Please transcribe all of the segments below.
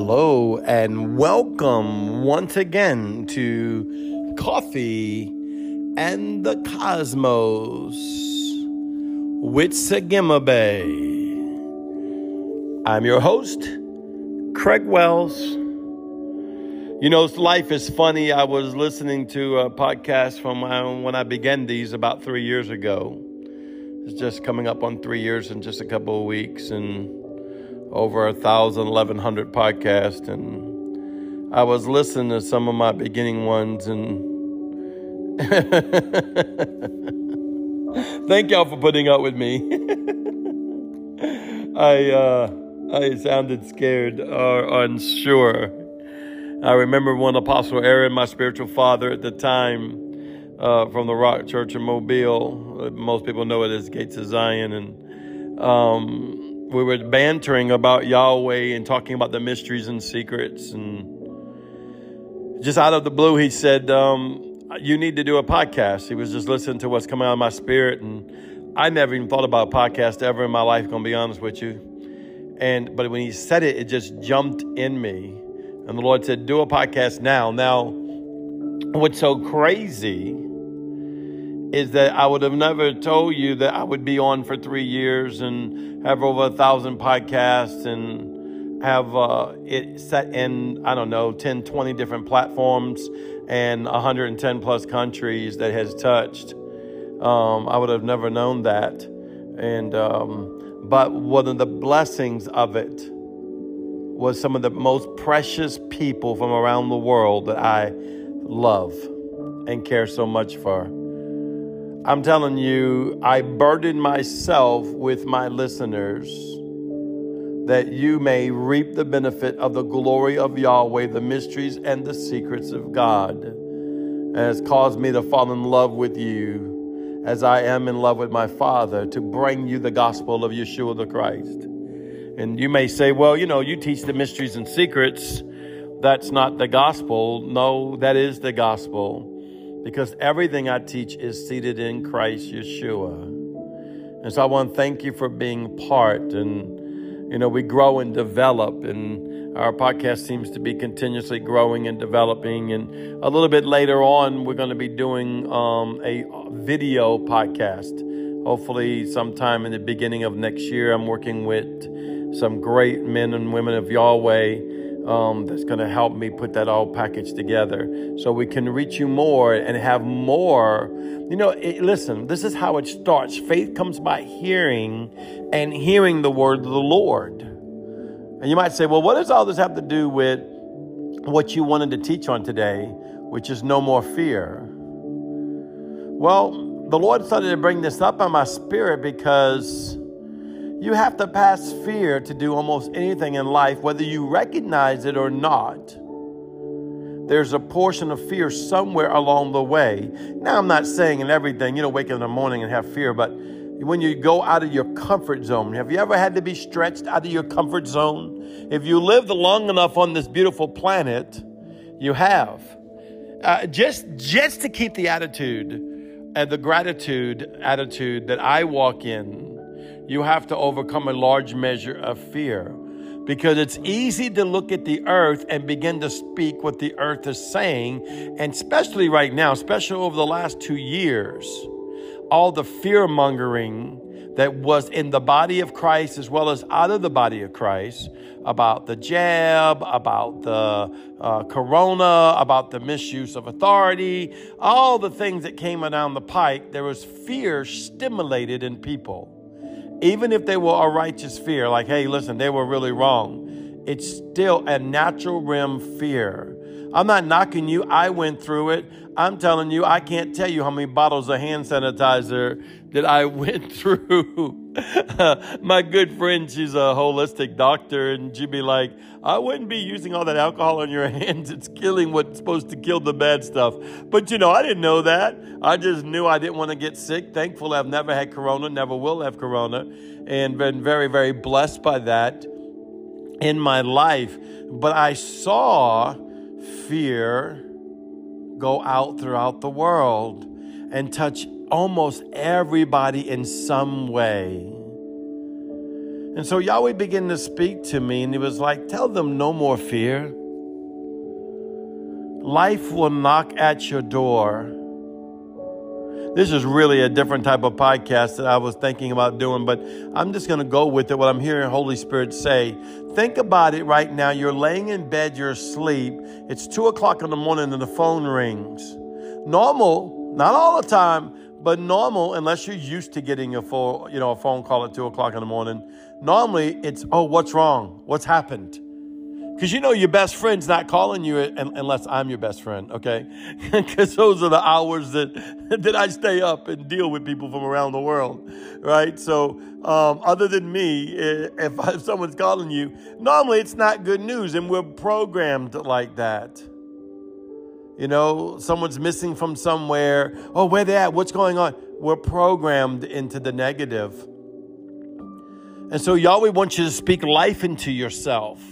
Hello and welcome once again to Coffee and the Cosmos with Sagima Bay. I'm your host, Craig Wells. You know, life is funny. I was listening to a podcast from uh, when I began these about three years ago. It's just coming up on three years in just a couple of weeks, and over a thousand, eleven hundred podcasts, and I was listening to some of my beginning ones, and thank y'all for putting up with me. I uh, I sounded scared or unsure. I remember when Apostle Aaron, my spiritual father at the time, uh, from the Rock Church in Mobile. Most people know it as Gates of Zion, and um, we were bantering about Yahweh and talking about the mysteries and secrets. And just out of the blue, he said, um, You need to do a podcast. He was just listening to what's coming out of my spirit. And I never even thought about a podcast ever in my life, gonna be honest with you. And but when he said it, it just jumped in me. And the Lord said, Do a podcast now. Now, what's so crazy is that I would have never told you that I would be on for three years and have over a thousand podcasts and have uh, it set in, I don't know, 10, 20 different platforms and 110 plus countries that has touched. Um, I would have never known that. And, um, but one of the blessings of it was some of the most precious people from around the world that I love and care so much for. I'm telling you, I burden myself with my listeners that you may reap the benefit of the glory of Yahweh, the mysteries and the secrets of God. And has caused me to fall in love with you as I am in love with my Father to bring you the gospel of Yeshua the Christ. And you may say, well, you know, you teach the mysteries and secrets. That's not the gospel. No, that is the gospel because everything I teach is seated in Christ Yeshua. And so I want to thank you for being part. And, you know, we grow and develop, and our podcast seems to be continuously growing and developing. And a little bit later on, we're going to be doing um, a video podcast. Hopefully, sometime in the beginning of next year, I'm working with some great men and women of Yahweh um, that's going to help me put that all packaged together so we can reach you more and have more. You know, it, listen, this is how it starts. Faith comes by hearing and hearing the word of the Lord. And you might say, well, what does all this have to do with what you wanted to teach on today, which is no more fear? Well, the Lord started to bring this up on my spirit because you have to pass fear to do almost anything in life, whether you recognize it or not. There's a portion of fear somewhere along the way. Now, I'm not saying in everything, you know, wake up in the morning and have fear, but when you go out of your comfort zone, have you ever had to be stretched out of your comfort zone? If you lived long enough on this beautiful planet, you have. Uh, just, just to keep the attitude and the gratitude attitude that I walk in you have to overcome a large measure of fear because it's easy to look at the earth and begin to speak what the earth is saying. And especially right now, especially over the last two years, all the fear mongering that was in the body of Christ as well as out of the body of Christ about the jab, about the uh, corona, about the misuse of authority, all the things that came down the pike, there was fear stimulated in people even if they were a righteous fear, like, hey, listen, they were really wrong, it's still a natural realm fear. I'm not knocking you. I went through it. I'm telling you, I can't tell you how many bottles of hand sanitizer that I went through. My good friend, she's a holistic doctor, and she'd be like, I wouldn't be using all that alcohol on your hands. It's killing what's supposed to kill the bad stuff. But you know, I didn't know that. I just knew I didn't want to get sick. Thankfully, I've never had corona, never will have corona, and been very, very blessed by that in my life. But I saw fear go out throughout the world and touch almost everybody in some way. And so Yahweh began to speak to me, and He was like, Tell them no more fear. Life will knock at your door. This is really a different type of podcast that I was thinking about doing, but I'm just going to go with it. What I'm hearing Holy Spirit say. Think about it right now. You're laying in bed, you're asleep. It's two o'clock in the morning, and the phone rings. Normal, not all the time, but normal, unless you're used to getting a phone, you know, a phone call at two o'clock in the morning. Normally, it's oh, what's wrong? What's happened? Because you know your best friend's not calling you unless I'm your best friend, okay? Because those are the hours that that I stay up and deal with people from around the world, right? So, um, other than me, if, if someone's calling you, normally it's not good news, and we're programmed like that. You know, someone's missing from somewhere. Oh, where they at? What's going on? We're programmed into the negative. And so Yahweh wants you to speak life into yourself.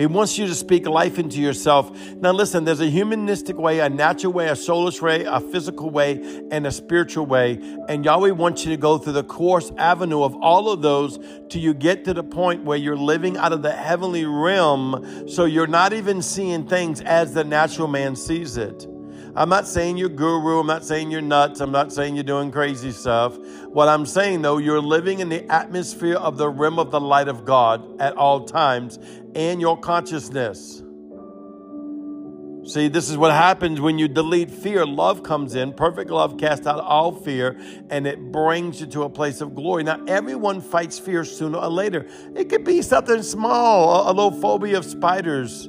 He wants you to speak life into yourself. Now, listen, there's a humanistic way, a natural way, a soulless way, a physical way, and a spiritual way. And Yahweh wants you to go through the course avenue of all of those till you get to the point where you're living out of the heavenly realm. So you're not even seeing things as the natural man sees it. I'm not saying you're guru. I'm not saying you're nuts. I'm not saying you're doing crazy stuff. What I'm saying though, you're living in the atmosphere of the rim of the light of God at all times and your consciousness. See, this is what happens when you delete fear. Love comes in. Perfect love casts out all fear and it brings you to a place of glory. Now, everyone fights fear sooner or later. It could be something small, a, a little phobia of spiders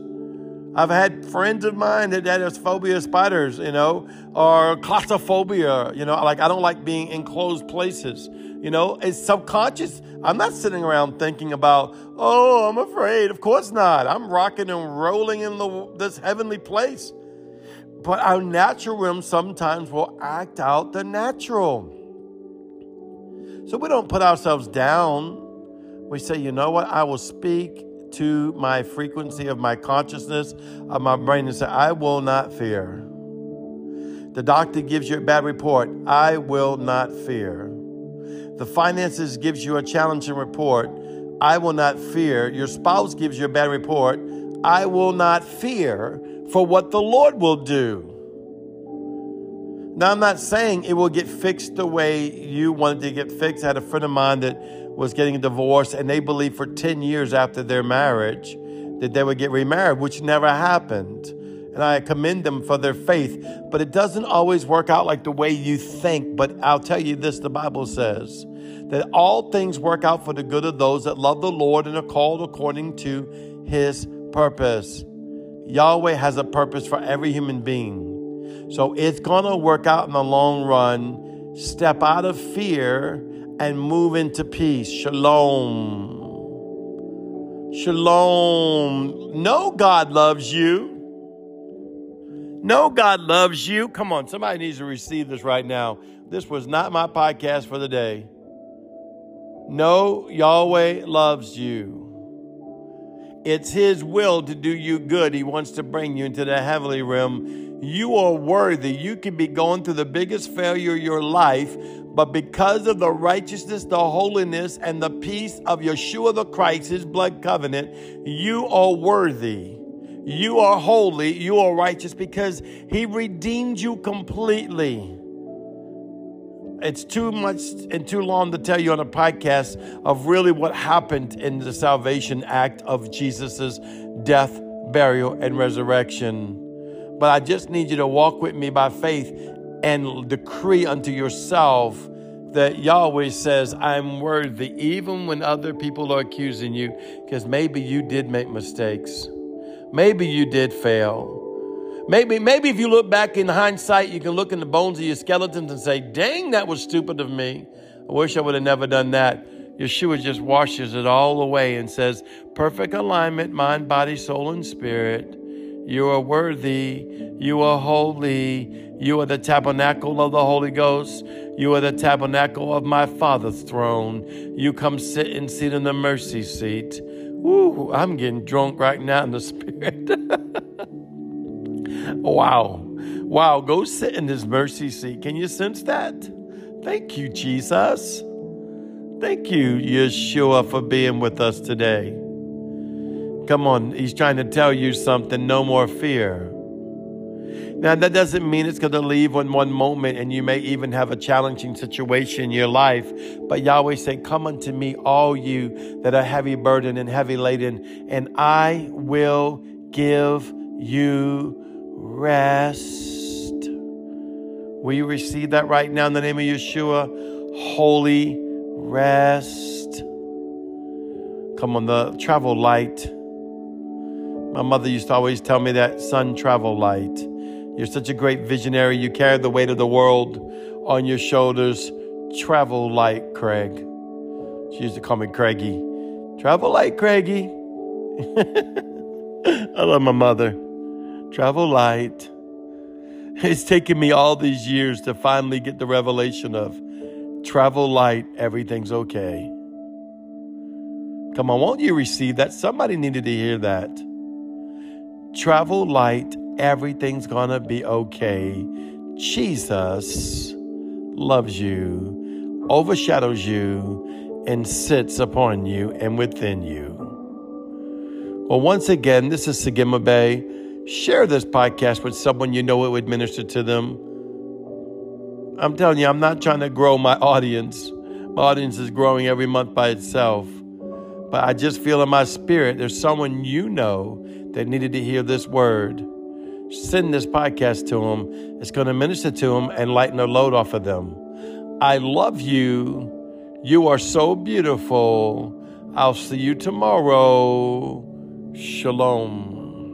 I've had friends of mine that had a phobia of spiders, you know, or claustrophobia, you know, like I don't like being in closed places. You know, it's subconscious. I'm not sitting around thinking about, oh, I'm afraid. Of course not. I'm rocking and rolling in the, this heavenly place. But our natural realm sometimes will act out the natural. So we don't put ourselves down. We say, you know what? I will speak to my frequency of my consciousness of my brain and say, I will not fear. The doctor gives you a bad report. I will not fear. The finances gives you a challenging report. I will not fear. Your spouse gives you a bad report. I will not fear for what the Lord will do. Now, I'm not saying it will get fixed the way you wanted to get fixed. I had a friend of mine that was getting a divorce, and they believed for 10 years after their marriage that they would get remarried, which never happened. And I commend them for their faith, but it doesn't always work out like the way you think. But I'll tell you this the Bible says that all things work out for the good of those that love the Lord and are called according to his purpose. Yahweh has a purpose for every human being. So it's going to work out in the long run. Step out of fear and move into peace. Shalom. Shalom. No, God loves you. No, God loves you. Come on, somebody needs to receive this right now. This was not my podcast for the day. No, Yahweh loves you. It's His will to do you good. He wants to bring you into the heavenly realm. You are worthy. You could be going through the biggest failure of your life, but because of the righteousness, the holiness, and the peace of Yeshua the Christ, his blood covenant, you are worthy. You are holy. You are righteous because he redeemed you completely. It's too much and too long to tell you on a podcast of really what happened in the salvation act of Jesus' death, burial, and resurrection. But I just need you to walk with me by faith and decree unto yourself that Yahweh says, I'm worthy, even when other people are accusing you, because maybe you did make mistakes. Maybe you did fail. Maybe, maybe if you look back in hindsight, you can look in the bones of your skeletons and say, dang, that was stupid of me. I wish I would have never done that. Yeshua just washes it all away and says, perfect alignment, mind, body, soul, and spirit. You are worthy. You are holy. You are the tabernacle of the Holy Ghost. You are the tabernacle of my Father's throne. You come sit and sit in the mercy seat. Ooh, I'm getting drunk right now in the spirit. wow. Wow. Go sit in this mercy seat. Can you sense that? Thank you, Jesus. Thank you, Yeshua, for being with us today. Come on, he's trying to tell you something. No more fear. Now, that doesn't mean it's going to leave in one moment and you may even have a challenging situation in your life. But Yahweh said, Come unto me, all you that are heavy burdened and heavy laden, and I will give you rest. Will you receive that right now in the name of Yeshua? Holy rest. Come on, the travel light. My mother used to always tell me that, son, travel light. You're such a great visionary. You carry the weight of the world on your shoulders. Travel light, Craig. She used to call me Craigie. Travel light, Craigie. I love my mother. Travel light. It's taken me all these years to finally get the revelation of travel light, everything's okay. Come on, won't you receive that? Somebody needed to hear that. Travel light, everything's gonna be okay. Jesus loves you, overshadows you, and sits upon you and within you. Well, once again, this is Sagima Bay. Share this podcast with someone you know it would minister to them. I'm telling you, I'm not trying to grow my audience. My audience is growing every month by itself. But I just feel in my spirit there's someone you know that needed to hear this word. Send this podcast to them. It's going to minister to them and lighten the load off of them. I love you. You are so beautiful. I'll see you tomorrow. Shalom.